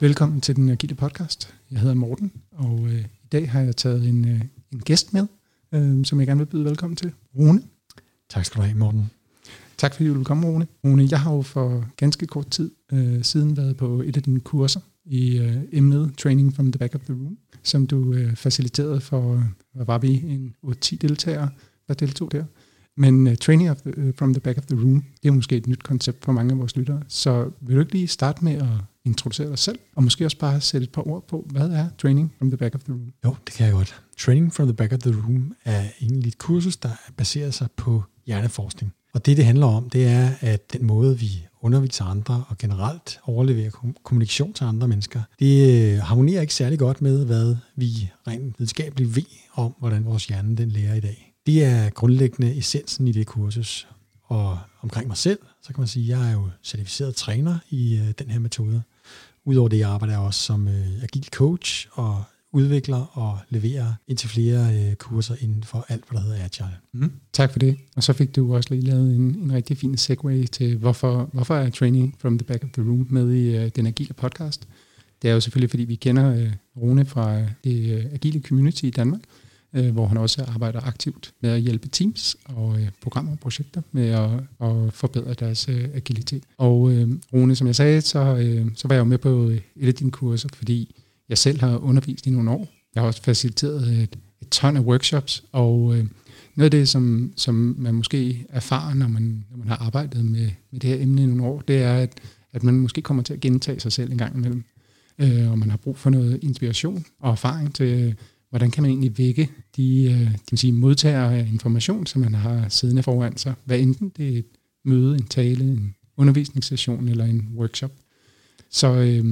Velkommen til den Agile podcast. Jeg hedder Morten, og øh, i dag har jeg taget en, øh, en gæst med, øh, som jeg gerne vil byde velkommen til. Rune. Tak skal du have, Morten. Tak fordi du vil komme, Rune. Rune, jeg har jo for ganske kort tid øh, siden været på et af dine kurser i øh, emnet Training from the Back of the Room, som du øh, faciliterede for, hvad var vi, en 8-10 deltagere, der deltog der. Men uh, Training of the, uh, from the Back of the Room, det er måske et nyt koncept for mange af vores lyttere. Så vil du ikke lige starte med at introducere dig selv, og måske også bare sætte et par ord på, hvad er Training from the Back of the Room? Jo, det kan jeg godt. Training from the Back of the Room er egentlig et kursus, der baserer sig på hjerneforskning. Og det, det handler om, det er, at den måde, vi underviser andre og generelt overleverer kommunikation til andre mennesker, det øh, harmonerer ikke særlig godt med, hvad vi rent videnskabeligt ved om, hvordan vores hjerne den lærer i dag. Det er grundlæggende essensen i det kursus. Og omkring mig selv, så kan man sige, at jeg er jo certificeret træner i øh, den her metode. Udover det, jeg arbejder jeg også som øh, agil coach og udvikler og leverer indtil flere øh, kurser inden for alt, hvad der hedder Agile. Mm. Tak for det. Og så fik du også lige lavet en, en rigtig fin segue til, hvorfor, hvorfor er Training from the Back of the Room med i øh, den agile podcast. Det er jo selvfølgelig, fordi vi kender øh, Rune fra øh, det øh, agile community i Danmark, øh, hvor han også arbejder aktivt med at hjælpe teams og øh, programmer og projekter med at, at forbedre deres øh, agilitet. Og øh, Rune, som jeg sagde, så, øh, så var jeg jo med på øh, et af dine kurser, fordi jeg selv har undervist i nogle år. Jeg har også faciliteret et, et ton af workshops, og øh, noget af det, som, som man måske erfarer, når man, når man har arbejdet med, med det her emne i nogle år, det er, at, at man måske kommer til at gentage sig selv en gang imellem. Øh, og man har brug for noget inspiration og erfaring til, hvordan kan man egentlig vække de øh, kan sige, modtagere af information, som man har siddende foran sig, hvad enten det er et møde, en tale, en undervisningssession eller en workshop. Så øh,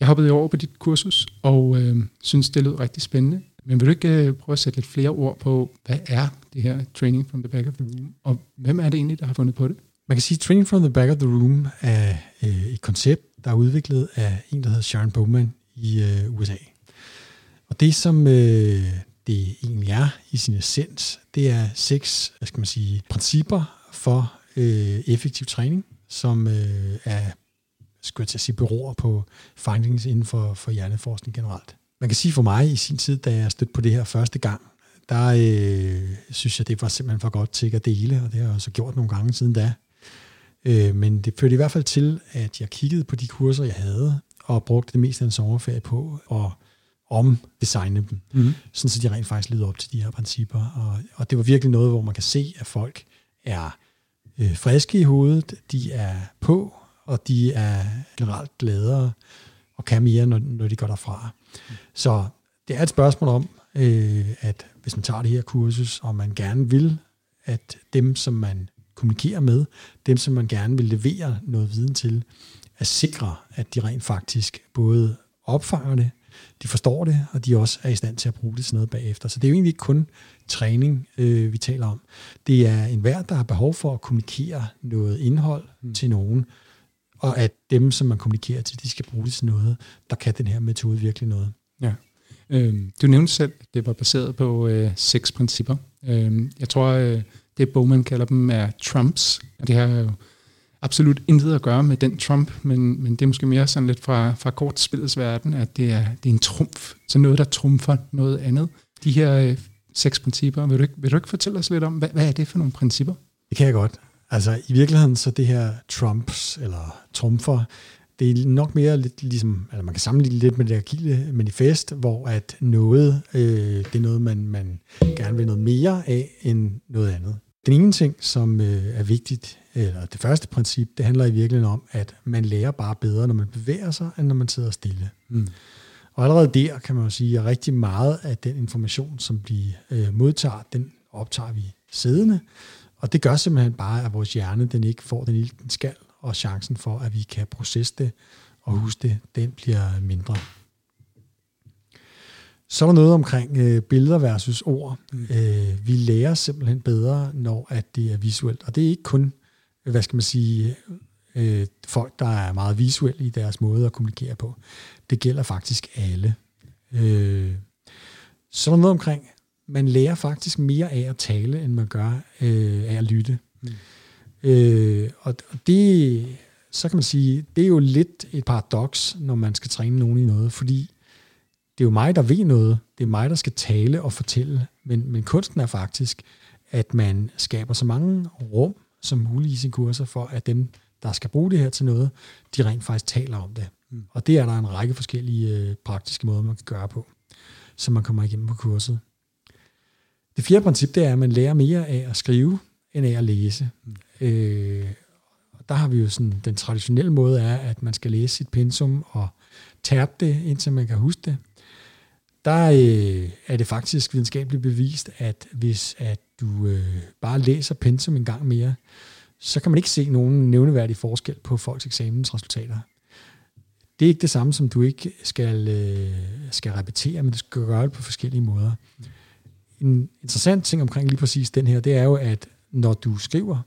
jeg hoppede over på dit kursus, og øh, synes, det lød rigtig spændende. Men vil du ikke øh, prøve at sætte lidt flere ord på, hvad er det her Training from the Back of the Room, og hvem er det egentlig, der har fundet på det? Man kan sige, at Training from the Back of the Room er øh, et koncept, der er udviklet af en, der hedder Sharon Bowman i øh, USA. Og det, som øh, det egentlig er i sin essens, det er seks hvad skal man sige, principper for øh, effektiv træning, som øh, er skal jeg til at sige, beror på findings inden for, for hjerneforskning generelt. Man kan sige for mig i sin tid, da jeg stødte på det her første gang, der øh, synes jeg, det var simpelthen for godt til at dele, og det har jeg også gjort nogle gange siden da. Øh, men det førte i hvert fald til, at jeg kiggede på de kurser, jeg havde, og brugte det meste af en sommerferie på, og om designe dem, mm-hmm. sådan så de rent faktisk leder op til de her principper. Og, og det var virkelig noget, hvor man kan se, at folk er øh, friske i hovedet, de er på, og de er generelt gladere og kan mere, når, når de går derfra. Mm. Så det er et spørgsmål om, øh, at hvis man tager det her kursus, og man gerne vil, at dem, som man kommunikerer med, dem, som man gerne vil levere noget viden til, at sikre, at de rent faktisk både opfanger det, de forstår det, og de også er i stand til at bruge det til noget bagefter. Så det er jo egentlig ikke kun træning, øh, vi taler om. Det er en hver, der har behov for at kommunikere noget indhold mm. til nogen, og at dem, som man kommunikerer til, de skal bruge det til noget, der kan den her metode virkelig noget. Ja. Øh, du nævnte selv, at det var baseret på øh, seks principper. Øh, jeg tror, øh, det Bowman kalder dem er Trumps, og det har jo absolut intet at gøre med den Trump, men, men det er måske mere sådan lidt fra, fra kortspillets verden, at det er, det er en trumf, så noget, der trumfer noget andet. De her øh, seks principper, vil du, ikke, vil du ikke fortælle os lidt om, hvad, hvad er det for nogle principper? Det kan jeg godt. Altså i virkeligheden, så det her Trumps, eller trumfer, det er nok mere lidt ligesom, altså man kan sammenligne lidt med det agile manifest, hvor at noget, øh, det er noget, man, man gerne vil noget mere af end noget andet. Den ene ting, som øh, er vigtigt, eller det første princip, det handler i virkeligheden om, at man lærer bare bedre, når man bevæger sig, end når man sidder stille. Mm. Og allerede der kan man jo sige, at rigtig meget af den information, som vi øh, modtager, den optager vi siddende. Og det gør simpelthen bare, at vores hjerne den ikke får den ild, den skal, og chancen for, at vi kan processe det og huske det, den bliver mindre. Så er der noget omkring øh, billeder versus ord. Mm. Øh, vi lærer simpelthen bedre, når at det er visuelt. Og det er ikke kun, hvad skal man sige, øh, folk, der er meget visuelle i deres måde at kommunikere på. Det gælder faktisk alle. Øh, så er der noget omkring, man lærer faktisk mere af at tale, end man gør øh, af at lytte. Mm. Øh, og det så kan man sige, det er jo lidt et paradoks, når man skal træne nogen i noget, fordi det er jo mig, der ved noget. Det er mig, der skal tale og fortælle. Men, men kunsten er faktisk, at man skaber så mange rum som muligt i sine kurser, for at dem, der skal bruge det her til noget, de rent faktisk taler om det. Mm. Og det er der en række forskellige øh, praktiske måder, man kan gøre på, så man kommer igennem på kurset. Det fjerde princip, det er, at man lærer mere af at skrive, end af at læse. Mm. Øh, der har vi jo sådan, den traditionelle måde er, at man skal læse sit pensum og tærpe det, indtil man kan huske det. Der øh, er det faktisk videnskabeligt bevist, at hvis at du øh, bare læser pensum en gang mere, så kan man ikke se nogen nævneværdig forskel på folks eksamensresultater. Det er ikke det samme, som du ikke skal, øh, skal repetere, men du skal gøre det på forskellige måder. En interessant ting omkring lige præcis den her, det er jo, at når du skriver,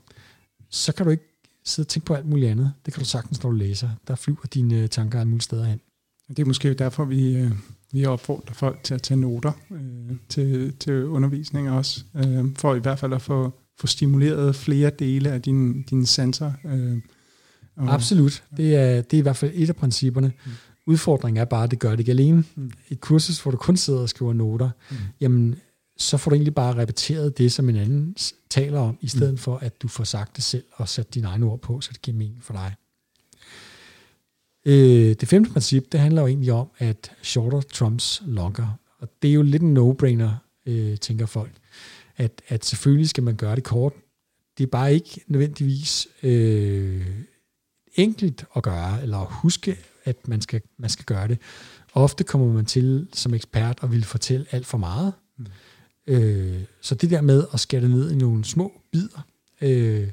så kan du ikke sidde og tænke på alt muligt andet. Det kan du sagtens, når du læser. Der flyver dine øh, tanker alle mulige steder hen. Det er måske derfor, vi, øh, vi opfordrer folk til at tage noter øh, til, til undervisning også, øh, for i hvert fald at få, få stimuleret flere dele af dine, dine sanser. Øh, og, Absolut. Det er, det er i hvert fald et af principperne. Mm. Udfordringen er bare, at det gør det ikke alene. Mm. Et kursus, hvor du kun sidder og skriver noter, mm. jamen så får du egentlig bare repeteret det, som en anden taler om, i stedet mm. for at du får sagt det selv og sat dine egne ord på, så det giver mening for dig. Øh, det femte princip, det handler jo egentlig om, at shorter trumps longer. Og det er jo lidt en no-brainer, øh, tænker folk. At, at selvfølgelig skal man gøre det kort. Det er bare ikke nødvendigvis øh, enkelt at gøre, eller at huske, at man skal, man skal gøre det. Ofte kommer man til som ekspert og vil fortælle alt for meget. Mm. Øh, så det der med at skære det ned i nogle små bidder, øh,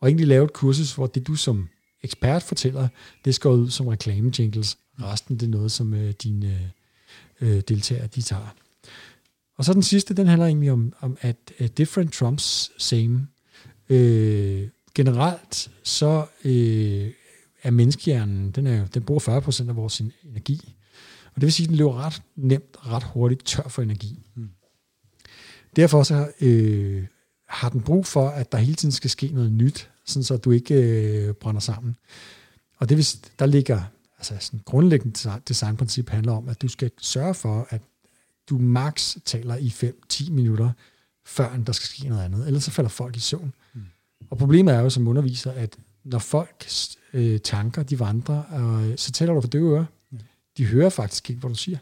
og egentlig lave et kursus, hvor det du som ekspert fortæller, det skal ud som reklame jingles. Resten det er noget, som øh, dine øh, deltagere de tager. Og så den sidste, den handler egentlig om, om at uh, different trumps same. Øh, generelt så øh, er menneskehjernen, den, er, den bruger 40% af vores energi. Og det vil sige, at den løber ret nemt, ret hurtigt tør for energi. Mm. Derfor så øh, har den brug for, at der hele tiden skal ske noget nyt, sådan så du ikke øh, brænder sammen. Og det vil, der ligger, altså sådan grundlæggende designprincip handler om, at du skal sørge for, at du max taler i 5-10 minutter, før der skal ske noget andet. Ellers så falder folk i søvn. Mm. Og problemet er jo som underviser, at når folk øh, tanker, de vandrer, og, så taler du for døve ører. Ja. De hører faktisk ikke, hvad du siger.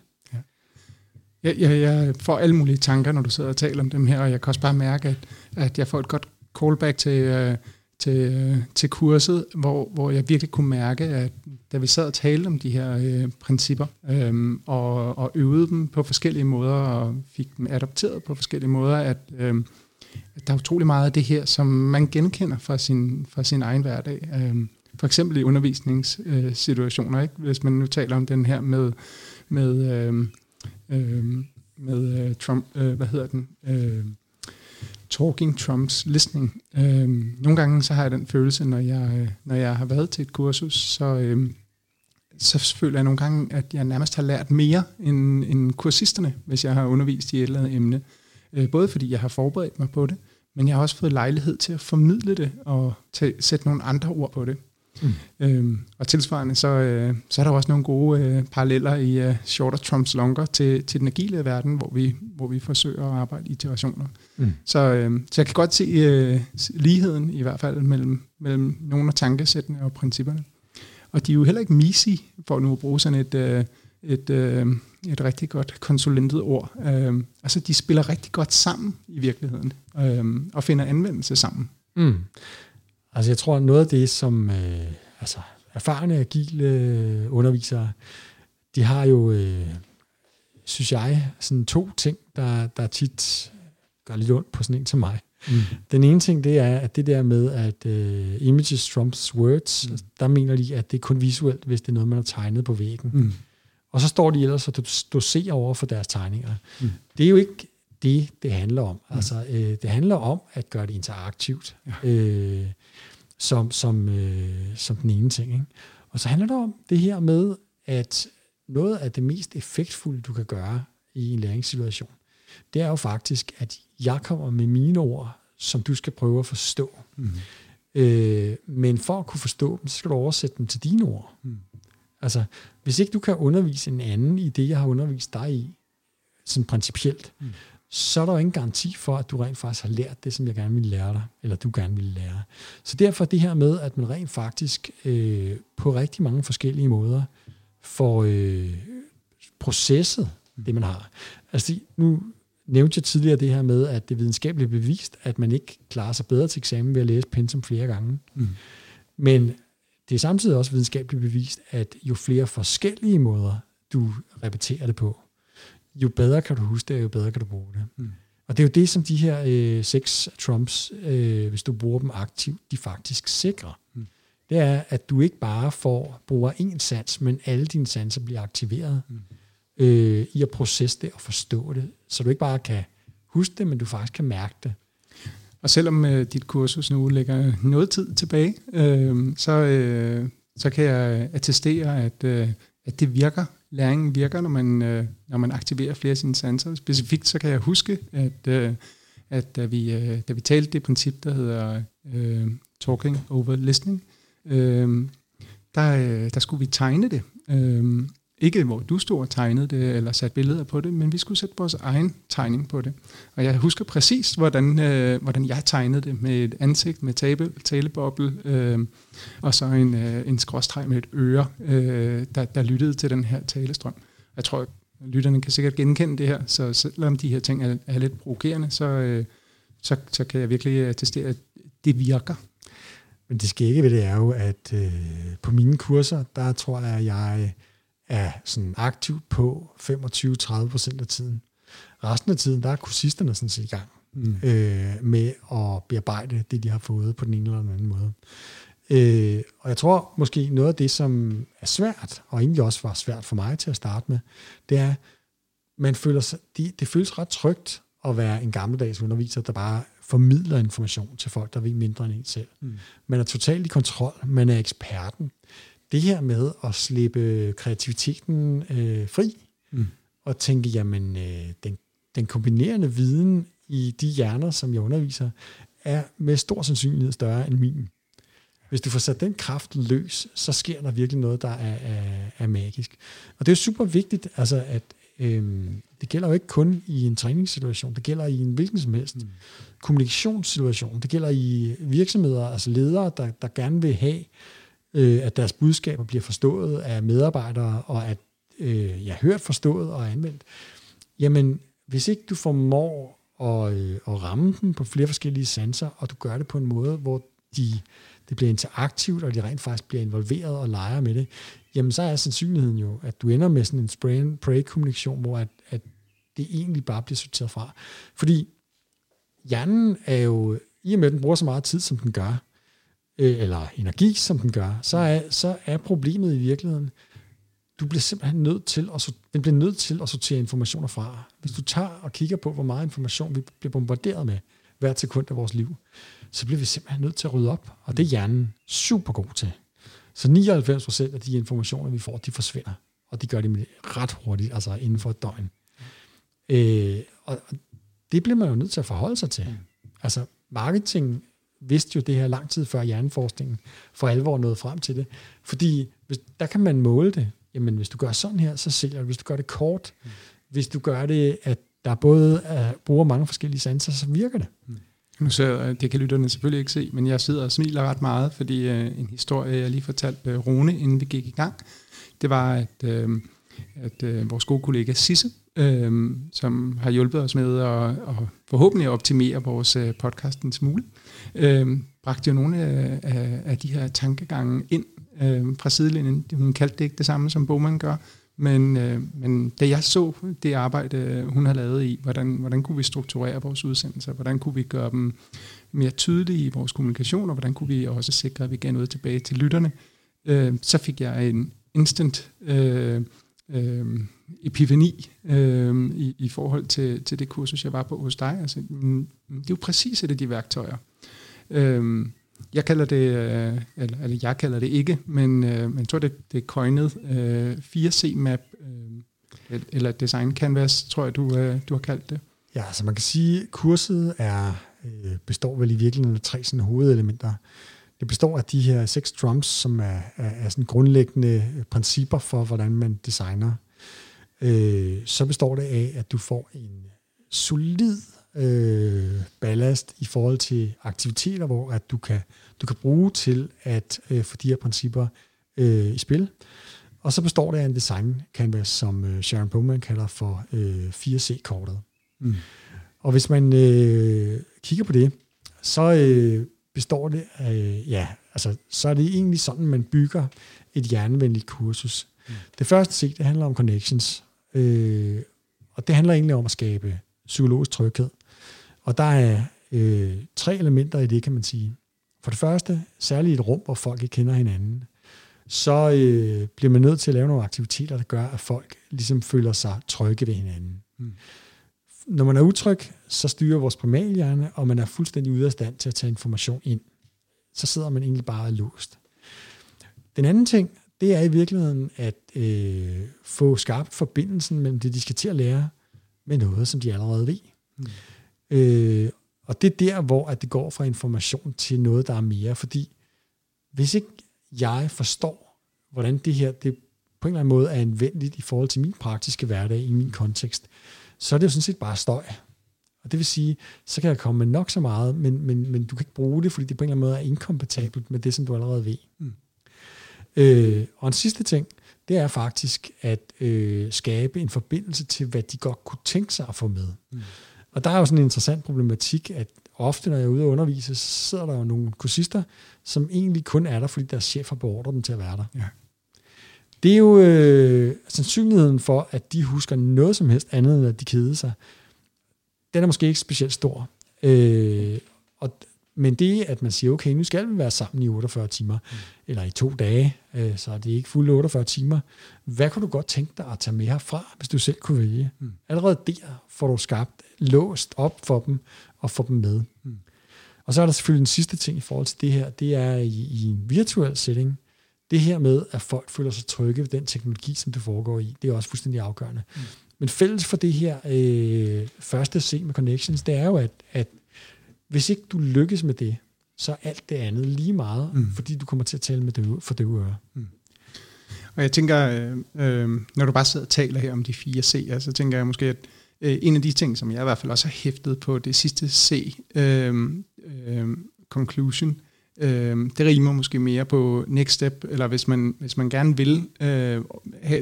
Jeg, jeg, jeg får alle mulige tanker, når du sidder og taler om dem her, og jeg kan også bare mærke, at, at jeg får et godt callback til, uh, til, øh, til kurset, hvor, hvor jeg virkelig kunne mærke, at da vi sad og talte om de her øh, principper, øh, og, og øvede dem på forskellige måder, og fik dem adopteret på forskellige måder, at, øh, at der er utrolig meget af det her, som man genkender fra sin, fra sin egen hverdag. Øh, for eksempel i undervisningssituationer, ikke? hvis man nu taler om den her med, med øh, øh, med øh, Trump, øh, hvad hedder den, øh, Talking Trumps Listening. Øh, nogle gange så har jeg den følelse, når jeg, øh, når jeg har været til et kursus, så, øh, så føler jeg nogle gange, at jeg nærmest har lært mere end, end kursisterne, hvis jeg har undervist i et eller andet emne. Øh, både fordi jeg har forberedt mig på det, men jeg har også fået lejlighed til at formidle det og til, sætte nogle andre ord på det. Mm. Øhm, og tilsvarende, så, øh, så er der også nogle gode øh, paralleller i øh, Shorter Trumps Longer til, til den agile verden, hvor vi, hvor vi forsøger at arbejde i iterationer. Mm. Så, øh, så jeg kan godt se øh, ligheden i hvert fald mellem, mellem nogle af tankesættene og principperne. Og de er jo heller ikke misi, for nu at bruge sådan et, øh, et, øh, et rigtig godt konsulentet ord. Øh, altså, de spiller rigtig godt sammen i virkeligheden, øh, og finder anvendelse sammen. Mm. Altså jeg tror, noget af det, som øh, altså, erfarne, agile øh, undervisere, de har jo, øh, synes jeg, sådan to ting, der, der tit gør lidt ondt på sådan en som mig. Mm. Den ene ting, det er, at det der med, at uh, images trumps words, mm. der mener de, at det er kun visuelt, hvis det er noget, man har tegnet på væggen. Mm. Og så står de ellers og doserer over for deres tegninger. Mm. Det er jo ikke det, det handler om. Mm. Altså, øh, det handler om at gøre det interaktivt. Ja. Øh, som, som, øh, som den ene ting. Ikke? Og så handler det om det her med, at noget af det mest effektfulde, du kan gøre i en læringssituation, det er jo faktisk, at jeg kommer med mine ord, som du skal prøve at forstå. Mm. Øh, men for at kunne forstå dem, så skal du oversætte dem til dine ord. Mm. Altså, hvis ikke du kan undervise en anden i det, jeg har undervist dig i, sådan principielt, mm. Så er der jo ingen garanti for, at du rent faktisk har lært det, som jeg gerne vil lære dig, eller du gerne vil lære. Så derfor det her med, at man rent faktisk øh, på rigtig mange forskellige måder får øh, processet det, man har. Altså, nu nævnte jeg tidligere det her med, at det er videnskabeligt bevist, at man ikke klarer sig bedre til eksamen ved at læse pensum flere gange. Mm. Men det er samtidig også videnskabeligt bevist, at jo flere forskellige måder, du repeterer det på, jo bedre kan du huske det, jo bedre kan du bruge det. Mm. Og det er jo det, som de her øh, seks trumps, øh, hvis du bruger dem aktivt, de faktisk sikrer. Mm. Det er, at du ikke bare får bruger én sans, men alle dine sanser bliver aktiveret mm. øh, i at processe det og forstå det, så du ikke bare kan huske det, men du faktisk kan mærke det. Og selvom øh, dit kursus nu ligger noget tid tilbage, øh, så, øh, så kan jeg attestere, at, øh, at det virker. Læringen virker, når man, øh, når man aktiverer flere af sine sanser. Specifikt så kan jeg huske, at, øh, at da, vi, øh, da vi talte det princip, der hedder øh, talking over listening, øh, der, øh, der skulle vi tegne det. Øh, ikke hvor du stod og tegnede det, eller satte billeder på det, men vi skulle sætte vores egen tegning på det. Og jeg husker præcis, hvordan, øh, hvordan jeg tegnede det med et ansigt, med tale, taleboble, øh, og så en, øh, en skråstreg med et øre, øh, der, der lyttede til den her talestrøm. Jeg tror, at lytterne kan sikkert genkende det her, så selvom de her ting er, er lidt provokerende, så, øh, så, så kan jeg virkelig attestere, at det virker. Men det skægge ved det er jo, at øh, på mine kurser, der tror jeg, at jeg er sådan aktiv på 25-30 procent af tiden. Resten af tiden, der er kursisterne sådan set i gang mm. øh, med at bearbejde det, de har fået på den ene eller den anden måde. Øh, og jeg tror måske noget af det, som er svært, og egentlig også var svært for mig til at starte med, det er, man føler sig, det, det føles ret trygt at være en gammeldags underviser, der bare formidler information til folk, der ved mindre end en selv. Mm. Man er totalt i kontrol, man er eksperten det her med at slippe kreativiteten øh, fri, mm. og tænke, jamen, øh, den, den kombinerende viden i de hjerner, som jeg underviser, er med stor sandsynlighed større end min. Hvis du får sat den kraft løs, så sker der virkelig noget, der er, er, er magisk. Og det er jo super vigtigt, altså at øhm, det gælder jo ikke kun i en træningssituation, det gælder i en hvilken som helst mm. kommunikationssituation, det gælder i virksomheder, altså ledere, der, der gerne vil have øh, at deres budskaber bliver forstået af medarbejdere, og at øh, jeg hørt forstået og anvendt, jamen hvis ikke du formår at, øh, at ramme dem på flere forskellige sanser, og du gør det på en måde, hvor de, det bliver interaktivt, og de rent faktisk bliver involveret og leger med det, jamen så er sandsynligheden jo, at du ender med sådan en spray and pray kommunikation, hvor at, at det egentlig bare bliver sorteret fra. Fordi hjernen er jo, i og med at den bruger så meget tid, som den gør, øh, eller energi, som den gør, så er, så er problemet i virkeligheden, du bliver simpelthen nødt til at, den bliver nødt til at sortere informationer fra. Hvis du tager og kigger på, hvor meget information vi bliver bombarderet med hvert sekund af vores liv, så bliver vi simpelthen nødt til at rydde op, og det er hjernen super god til. Så 99% af de informationer, vi får, de forsvinder, og de gør det ret hurtigt, altså inden for et døgn. Øh, og det bliver man jo nødt til at forholde sig til. Altså, marketing vidste jo det her lang tid før hjerneforskningen for alvor nåede frem til det. Fordi hvis, der kan man måle det. Jamen, hvis du gør sådan her, så sælger du. Hvis du gør det kort, mm. hvis du gør det, at der både er, bruger mange forskellige sanser, så virker det. Mm. Nu så, det kan lytterne selvfølgelig ikke se, men jeg sidder og smiler ret meget, fordi øh, en historie, jeg lige fortalte øh, Rune, inden vi gik i gang, det var, at, øh, at øh, vores gode kollega Sisse, øh, som har hjulpet os med at, at forhåbentlig optimere vores øh, podcast en smule, øh, bragte jo nogle af, af, af de her tankegange ind øh, fra sidelinjen. Hun kaldte det ikke det samme, som Bowman gør, men, øh, men da jeg så det arbejde, hun har lavet i, hvordan, hvordan kunne vi strukturere vores udsendelser, hvordan kunne vi gøre dem mere tydelige i vores kommunikation, og hvordan kunne vi også sikre, at vi gav noget tilbage til lytterne, øh, så fik jeg en instant øh, øh, epifani øh, i, i forhold til, til det kursus, jeg var på hos dig. Altså, mm, mm, det er jo præcis et af de værktøjer. Øh, jeg kalder det, øh, eller, eller jeg kalder det ikke, men, øh, men jeg tror, det, det er coined øh, 4C-map, øh, eller Design Canvas, tror jeg, du, øh, du har kaldt det. Ja, så man kan sige, at kurset er, øh, består vel i virkeligheden af tre sådan hovedelementer det består af de her seks trumps, som er, er, er sådan grundlæggende principper for, hvordan man designer. Øh, så består det af, at du får en solid øh, ballast i forhold til aktiviteter, hvor at du kan, du kan bruge til at øh, få de her principper øh, i spil. Og så består det af en design canvas, som øh, Sharon Bowman kalder for øh, 4C-kortet. Mm. Og hvis man øh, kigger på det, så øh, består det af, ja, altså, så er det egentlig sådan, man bygger et hjernevenligt kursus. Mm. Det første C, det handler om connections, øh, og det handler egentlig om at skabe psykologisk tryghed. Og der er øh, tre elementer i det, kan man sige. For det første, særligt et rum, hvor folk ikke kender hinanden, så øh, bliver man nødt til at lave nogle aktiviteter, der gør, at folk ligesom føler sig trygge ved hinanden. Mm. Når man er utryg, så styrer vores primalhjerne, og man er fuldstændig ude af stand til at tage information ind. Så sidder man egentlig bare låst. Den anden ting, det er i virkeligheden at øh, få skabt forbindelsen mellem det, de skal til at lære, med noget, som de allerede ved. Mm. Øh, og det er der, hvor at det går fra information til noget, der er mere. Fordi hvis ikke jeg forstår, hvordan det her det på en eller anden måde er anvendeligt i forhold til min praktiske hverdag, i min kontekst, så er det jo sådan set bare støj. Og det vil sige, så kan jeg komme med nok så meget, men, men, men du kan ikke bruge det, fordi det på en eller anden måde er inkompatibelt med det, som du allerede ved. Mm. Øh, og en sidste ting, det er faktisk at øh, skabe en forbindelse til, hvad de godt kunne tænke sig at få med. Mm. Og der er jo sådan en interessant problematik, at ofte, når jeg er ude og undervise, så sidder der jo nogle kursister, som egentlig kun er der, fordi deres chef har beordret dem til at være der. Ja. Det er jo øh, sandsynligheden for, at de husker noget som helst andet, end at de kede sig. Den er måske ikke specielt stor. Øh, og men det, at man siger, okay, nu skal vi være sammen i 48 timer, mm. eller i to dage, øh, så er det ikke fulde 48 timer. Hvad kunne du godt tænke dig at tage med herfra, hvis du selv kunne vælge? Mm. Allerede der får du skabt, låst op for dem, og få dem med. Mm. Og så er der selvfølgelig den sidste ting i forhold til det her, det er i, i en virtuel setting, det her med, at folk føler sig trygge ved den teknologi, som det foregår i, det er også fuldstændig afgørende. Mm. Men fælles for det her øh, første se med Connections, det er jo, at, at hvis ikke du lykkes med det, så er alt det andet lige meget, mm. fordi du kommer til at tale med det for det øre. Mm. Og jeg tænker, øh, øh, når du bare sidder og taler her om de fire C'er, så tænker jeg måske, at øh, en af de ting, som jeg i hvert fald også har hæftet på, det sidste C, øh, øh, conclusion, Øh, det rimer måske mere på next step, eller hvis man, hvis man gerne vil øh,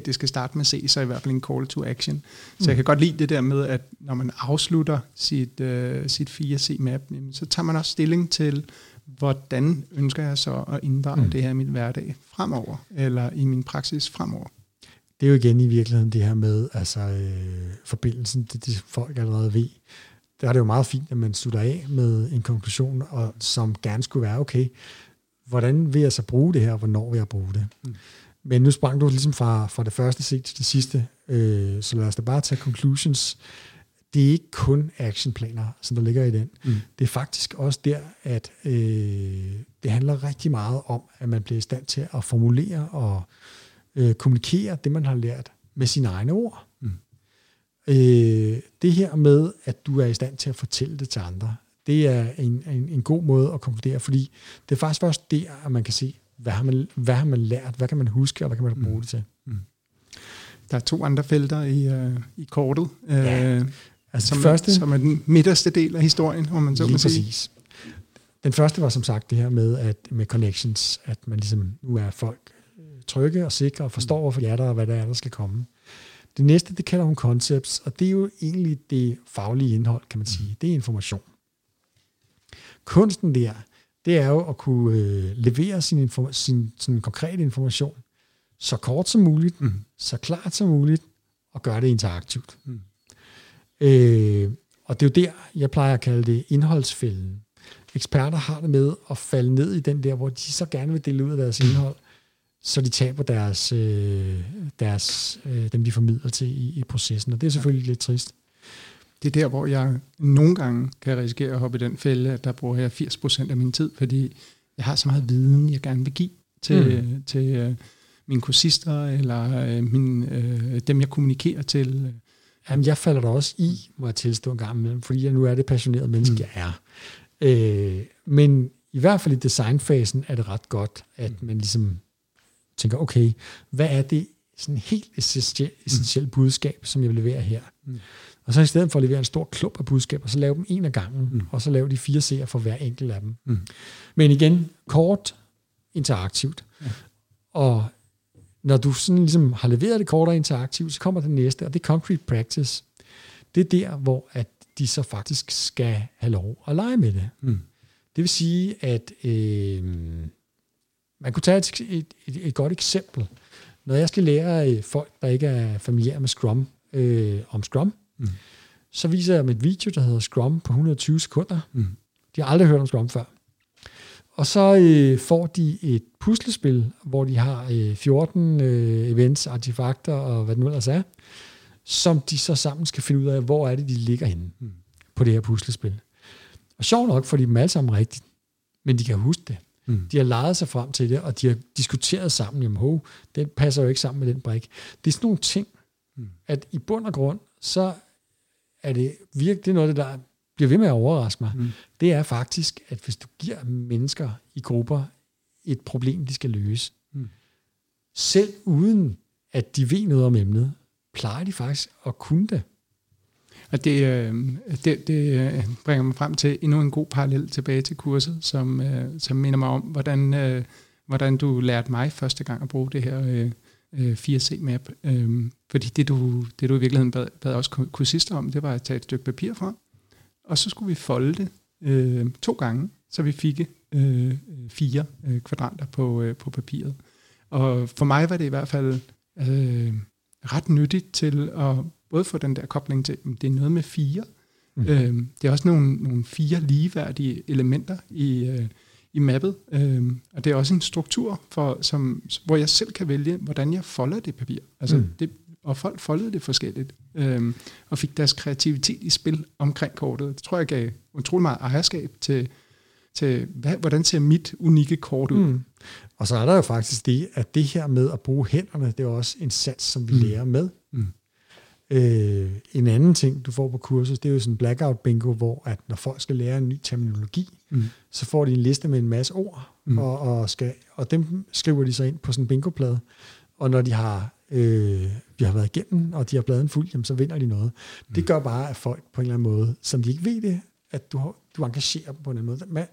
det skal starte med C, så i hvert fald en call to action. Så mm. jeg kan godt lide det der med, at når man afslutter sit, øh, sit 4C-map, så tager man også stilling til, hvordan ønsker jeg så at inddrage mm. det her i min hverdag fremover, eller i min praksis fremover. Det er jo igen i virkeligheden det her med altså, øh, forbindelsen til de folk allerede ved der er det jo meget fint, at man slutter af med en konklusion, og som gerne skulle være, okay, hvordan vil jeg så bruge det her, og hvornår vil jeg bruge det? Mm. Men nu sprang du ligesom fra, fra det første set til det sidste, øh, så lad os da bare tage conclusions. Det er ikke kun actionplaner, som der ligger i den. Mm. Det er faktisk også der, at øh, det handler rigtig meget om, at man bliver i stand til at formulere og øh, kommunikere det, man har lært med sine egne ord. Øh, det her med, at du er i stand til at fortælle det til andre, det er en, en, en god måde at konkludere, fordi det er faktisk først der, at man kan se, hvad har man, hvad har man lært, hvad kan man huske, og hvad kan man bruge mm. det til. Mm. Der er to andre felter i, uh, i kortet, ja. uh, altså som, første, som er den midterste del af historien, om man så må sige. Præcis. Den første var som sagt det her med, at med connections, at man ligesom, nu er folk øh, trygge og sikre og forstår, mm. hvorfor de er der, og hvad der er, der skal komme. Det næste, det kalder hun concepts, og det er jo egentlig det faglige indhold, kan man sige. Det er information. Kunsten der, det er jo at kunne øh, levere sin, inform- sin sin konkrete information så kort som muligt, mm. så klart som muligt, og gøre det interaktivt. Mm. Øh, og det er jo der, jeg plejer at kalde det indholdsfælden. Eksperter har det med at falde ned i den der, hvor de så gerne vil dele ud af deres indhold, så de taber deres, øh, deres øh, dem, de formidler til i, i processen. Og det er selvfølgelig ja. lidt trist. Det er der, hvor jeg nogle gange kan risikere at hoppe i den fælde, at der bruger jeg 80% af min tid, fordi jeg har så meget viden, jeg gerne vil give til, mm. til øh, mine kursister, eller øh, min, øh, dem, jeg kommunikerer til. Jamen, jeg falder da også i, må jeg tilstå en gang imellem, fordi jeg nu er det passionerede menneske, mm. jeg er. Øh, men i hvert fald i designfasen er det ret godt, at man ligesom tænker, okay, hvad er det sådan helt essentielt, essentielt budskab, som jeg vil levere her? Mm. Og så i stedet for at levere en stor klub af budskaber, så lave dem en af gangen, mm. og så lave de fire serier for hver enkelt af dem. Mm. Men igen, kort, interaktivt. Ja. Og når du sådan ligesom har leveret det kort og interaktivt, så kommer det næste, og det er concrete practice. Det er der, hvor at de så faktisk skal have lov at lege med det. Mm. Det vil sige, at øh, man kunne tage et, et, et, et godt eksempel. Når jeg skal lære øh, folk, der ikke er familiære med Scrum, øh, om Scrum, mm. så viser jeg dem et video, der hedder Scrum på 120 sekunder. Mm. De har aldrig hørt om Scrum før. Og så øh, får de et puslespil, hvor de har øh, 14 øh, events, artefakter og hvad det nu ellers er, som de så sammen skal finde ud af, hvor er det, de ligger henne mm. på det her puslespil. Og sjov nok får de dem alle sammen rigtigt, men de kan huske det. Mm. De har lejet sig frem til det, og de har diskuteret sammen, jamen ho, den passer jo ikke sammen med den brik. Det er sådan nogle ting, mm. at i bund og grund, så er det virkelig det er noget, der bliver ved med at overraske mig. Mm. Det er faktisk, at hvis du giver mennesker i grupper et problem, de skal løse, mm. selv uden at de ved noget om emnet, plejer de faktisk at kunne det. Og det, øh, det, det øh, bringer mig frem til endnu en god parallel tilbage til kurset, som, øh, som minder mig om, hvordan, øh, hvordan du lærte mig første gang at bruge det her øh, 4C-map. Øhm, fordi det du, det du i virkeligheden bad, bad også kursister om, det var at tage et stykke papir frem, og så skulle vi folde det øh, to gange, så vi fik øh, fire øh, kvadranter på, øh, på papiret. Og for mig var det i hvert fald øh, ret nyttigt til at både få den der kobling til, at det er noget med fire. Mm. Øh, det er også nogle, nogle fire ligeværdige elementer i, øh, i mappet, øh, og det er også en struktur, for, som, hvor jeg selv kan vælge, hvordan jeg folder det papir. Altså, mm. det, og folk foldede det forskelligt, øh, og fik deres kreativitet i spil omkring kortet. Det tror jeg gav utrolig meget ejerskab til, til hvad, hvordan ser mit unikke kort ud. Mm. Og så er der jo faktisk det, at det her med at bruge hænderne, det er også en sats, som vi mm. lærer med. Mm. Øh, en anden ting, du får på kurset, det er jo sådan en blackout bingo, hvor at når folk skal lære en ny terminologi, mm. så får de en liste med en masse ord, mm. og, og, skal, og dem skriver de så ind på sådan en bingoplade. Og når de har, øh, vi har været igennem, og de har bladen fuld, jamen, så vinder de noget. Mm. Det gør bare, at folk på en eller anden måde, som de ikke ved det, at du, du engagerer dem på en anden måde. Man,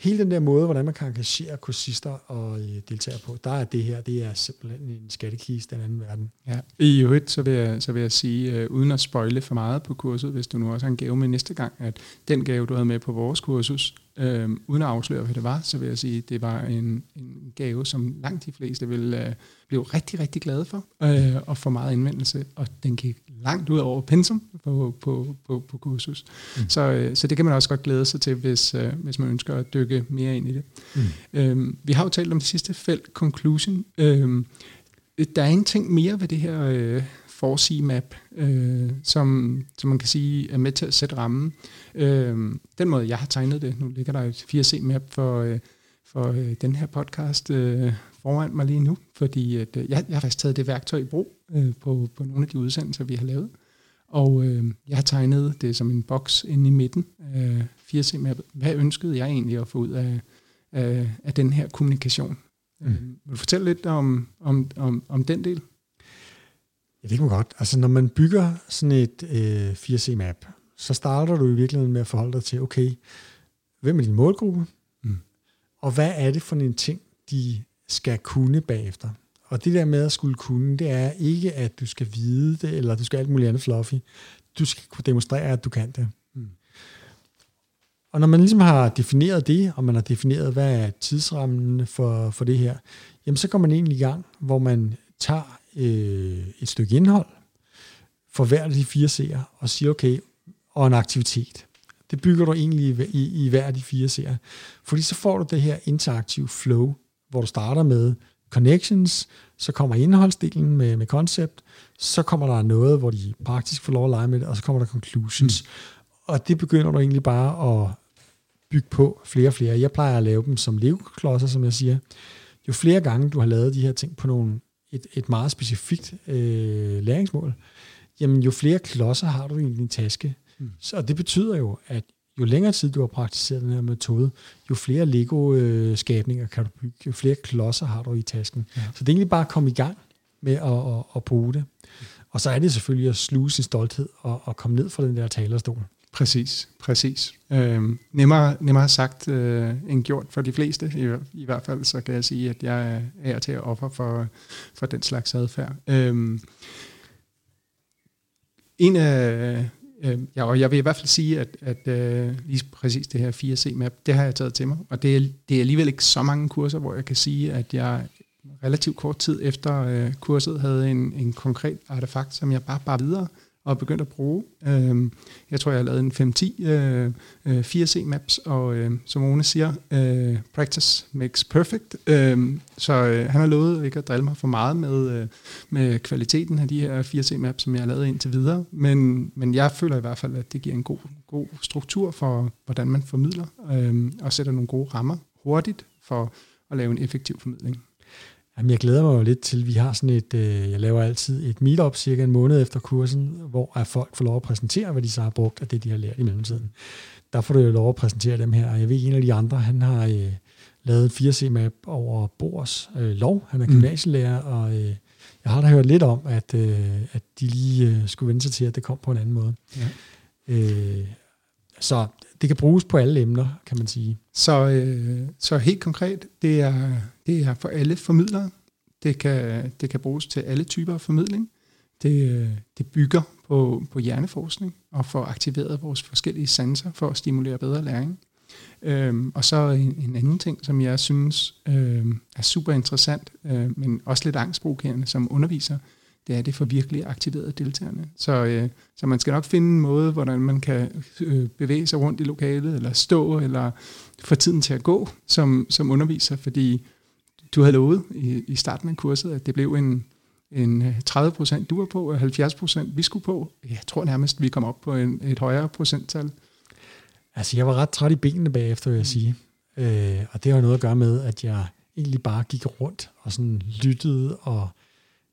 hele den der måde, hvordan man kan engagere kursister og øh, deltagere på, der er det her, det er simpelthen en skattekiste af anden verden. Ja. I øvrigt, så vil jeg, så vil jeg sige, øh, uden at spoile for meget på kurset, hvis du nu også har en gave med næste gang, at den gave, du havde med på vores kursus, øh, uden at afsløre, hvad det var, så vil jeg sige, at det var en, en gave, som langt de fleste vil øh, blive rigtig, rigtig glade for, øh, og få meget indvendelse, og den gik langt ud over pensum på, på, på, på kursus. Mm. Så, øh, så det kan man også godt glæde sig til, hvis, øh, hvis man ønsker at dykke mere ind i det. Mm. Øh, vi har jo talt om det sidste felt, conclusion. Øh, der er en ting mere ved det her øh, 4C-map, øh, som, som man kan sige er med til at sætte rammen. Øh, den måde, jeg har tegnet det, nu ligger der et 4C-map for, øh, for øh, den her podcast øh, foran mig lige nu, fordi at, øh, jeg, jeg har faktisk taget det værktøj i brug øh, på, på nogle af de udsendelser, vi har lavet. Og øh, jeg har tegnet det som en boks inde i midten af 4C-mappet. Hvad ønskede jeg egentlig at få ud af, af, af den her kommunikation? Mm. Øh, vil du fortælle lidt om, om, om, om den del? Ja, det kan man godt. Altså, når man bygger sådan et øh, 4C-map, så starter du i virkeligheden med at forholde dig til, okay, hvem er din målgruppe? Mm. Og hvad er det for en ting, de skal kunne bagefter? Og det der med at skulle kunne, det er ikke, at du skal vide det, eller du skal alt muligt andet fluffy. Du skal kunne demonstrere, at du kan det. Mm. Og når man ligesom har defineret det, og man har defineret, hvad er tidsrammen for, for det her, jamen så går man egentlig i gang, hvor man tager øh, et stykke indhold for hver af de fire serier, og siger, okay, og en aktivitet. Det bygger du egentlig i, i, i hver af de fire serier. Fordi så får du det her interaktive flow, hvor du starter med connections, så kommer indholdsdelen med, med concept, så kommer der noget, hvor de praktisk får lov at lege med det, og så kommer der conclusions. Mm. Og det begynder du egentlig bare at bygge på flere og flere. Jeg plejer at lave dem som lego-klodser, som jeg siger. Jo flere gange du har lavet de her ting på nogle et, et meget specifikt øh, læringsmål, jamen jo flere klodser har du i din taske. Mm. Så det betyder jo, at jo længere tid du har praktiseret den her metode, jo flere Lego-skabninger kan du bygge, jo flere klodser har du i tasken. Ja. Så det er egentlig bare at komme i gang med at, at, at bruge det. Og så er det selvfølgelig at sluge sin stolthed og, og komme ned fra den der talerstol. Præcis, præcis. Øhm, nemmere, nemmere sagt øh, end gjort for de fleste. I, I hvert fald så kan jeg sige, at jeg er til at offer for, for den slags adfærd. Øhm, en af, øh, øhm, ja, og jeg vil i hvert fald sige, at, at øh, lige præcis det her 4C-map, det har jeg taget til mig. Og det er, det er alligevel ikke så mange kurser, hvor jeg kan sige, at jeg relativt kort tid efter øh, kurset havde en, en konkret artefakt, som jeg bare bare videre og begyndt at bruge. Øh, jeg tror, jeg har lavet en 5-10 øh, øh 4C maps, og øh, som Rune siger, øh, practice makes perfect. Øh, så øh, han har lovet ikke at drille mig for meget med, øh, med kvaliteten af de her 4C maps, som jeg har lavet indtil videre, men, men jeg føler i hvert fald, at det giver en god, god struktur for, hvordan man formidler, øh, og sætter nogle gode rammer hurtigt for at lave en effektiv formidling. Jamen, jeg glæder mig jo lidt til, vi har sådan et, øh, jeg laver altid et meetup cirka en måned efter kursen, hvor at folk får lov at præsentere, hvad de så har brugt af det, de har lært i mellemtiden. Der får du jo lov at præsentere dem her, og jeg ved, en af de andre, han har øh, lavet en 4C-map over Bors øh, lov. Han er mm. gymnasielærer, mm. og øh, jeg har da hørt lidt om, at, øh, at de lige øh, skulle vende sig til, at det kom på en anden måde. Ja. Øh, så det kan bruges på alle emner, kan man sige. Så, øh, så helt konkret, det er, det er for alle formidlere. Det kan, det kan bruges til alle typer af formidling. Det, øh, det bygger på, på hjerneforskning og får aktiveret vores forskellige sanser for at stimulere bedre læring. Øhm, og så en, en anden ting, som jeg synes øhm, er super interessant, øh, men også lidt angstprovokerende som underviser, det er det for virkelig aktiverede deltagerne. Så, øh, så man skal nok finde en måde, hvordan man kan øh, bevæge sig rundt i lokalet, eller stå, eller få tiden til at gå som, som underviser, fordi du havde lovet i, i starten af kurset, at det blev en, en 30 øh, procent du var på, og 70 procent vi skulle på. Jeg tror nærmest, vi kom op på en, et højere procenttal. Altså, jeg var ret træt i benene bagefter, vil jeg sige. Øh, og det har noget at gøre med, at jeg egentlig bare gik rundt og sådan lyttede, og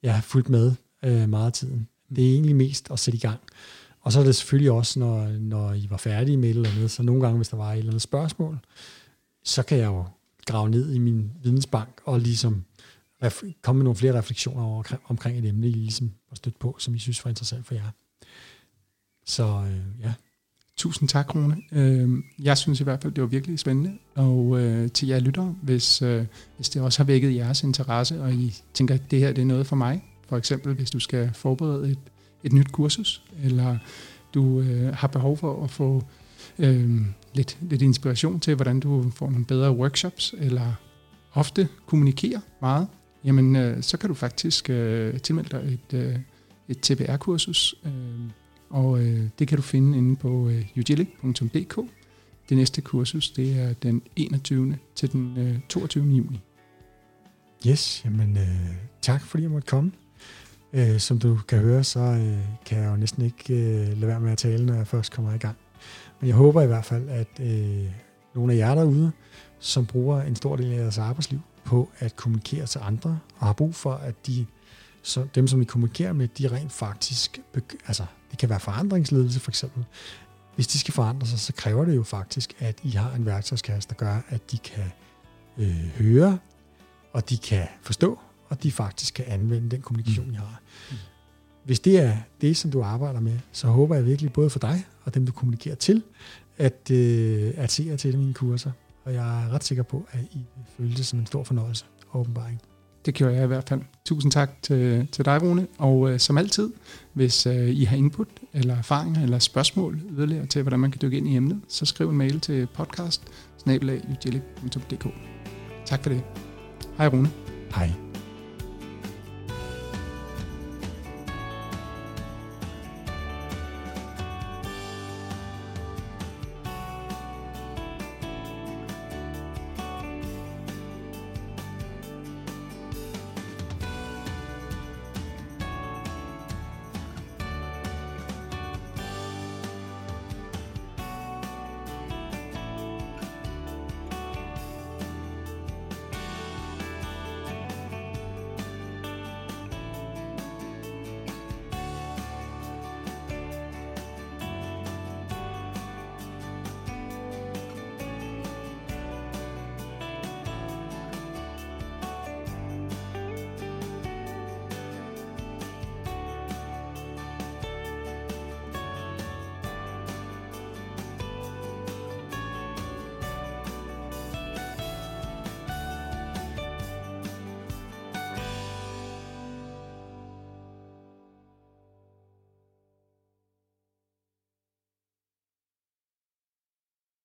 jeg har fulgt med øh, meget af tiden. Det er egentlig mest at sætte i gang. Og så er det selvfølgelig også, når, når I var færdige med et eller andet, så nogle gange, hvis der var et eller andet spørgsmål, så kan jeg jo grave ned i min vidensbank og ligesom komme med nogle flere refleksioner over, omkring et emne, I ligesom har stødt på, som I synes var interessant for jer. Så øh, ja. Tusind tak, Rune. Øh, jeg synes i hvert fald, det var virkelig spændende. Og øh, til jer lytter, hvis, øh, hvis det også har vækket jeres interesse, og I tænker, at det her det er noget for mig, for eksempel hvis du skal forberede et, et nyt kursus, eller du øh, har behov for at få øh, lidt, lidt inspiration til, hvordan du får nogle bedre workshops, eller ofte kommunikerer meget, jamen øh, så kan du faktisk øh, tilmelde dig et, øh, et TPR-kursus, øh, og øh, det kan du finde inde på øh, ugilic.dk. Det næste kursus, det er den 21. til den øh, 22. juni. Yes, jamen øh, tak fordi jeg måtte komme. Øh, som du kan høre, så øh, kan jeg jo næsten ikke øh, lade være med at tale, når jeg først kommer i gang. Men jeg håber i hvert fald, at øh, nogle af jer derude, som bruger en stor del af deres arbejdsliv på at kommunikere til andre, og har brug for, at de, så dem, som vi kommunikerer med, de rent faktisk, altså det kan være forandringsledelse for eksempel, hvis de skal forandre sig, så kræver det jo faktisk, at I har en værktøjskasse, der gør, at de kan øh, høre, og de kan forstå, og de faktisk kan anvende den kommunikation, jeg har. Hvis det er det, som du arbejder med, så håber jeg virkelig både for dig og dem, du kommunikerer til, at, øh, at se jer til mine kurser. Og jeg er ret sikker på, at I føler det som en stor fornøjelse og åbenbaring. Det gjorde jeg i hvert fald. Tusind tak til, til dig, Rune. Og øh, som altid, hvis øh, I har input eller erfaringer eller spørgsmål yderligere til, hvordan man kan dykke ind i emnet, så skriv en mail til podcast Tak for det. Hej Rune. Hej.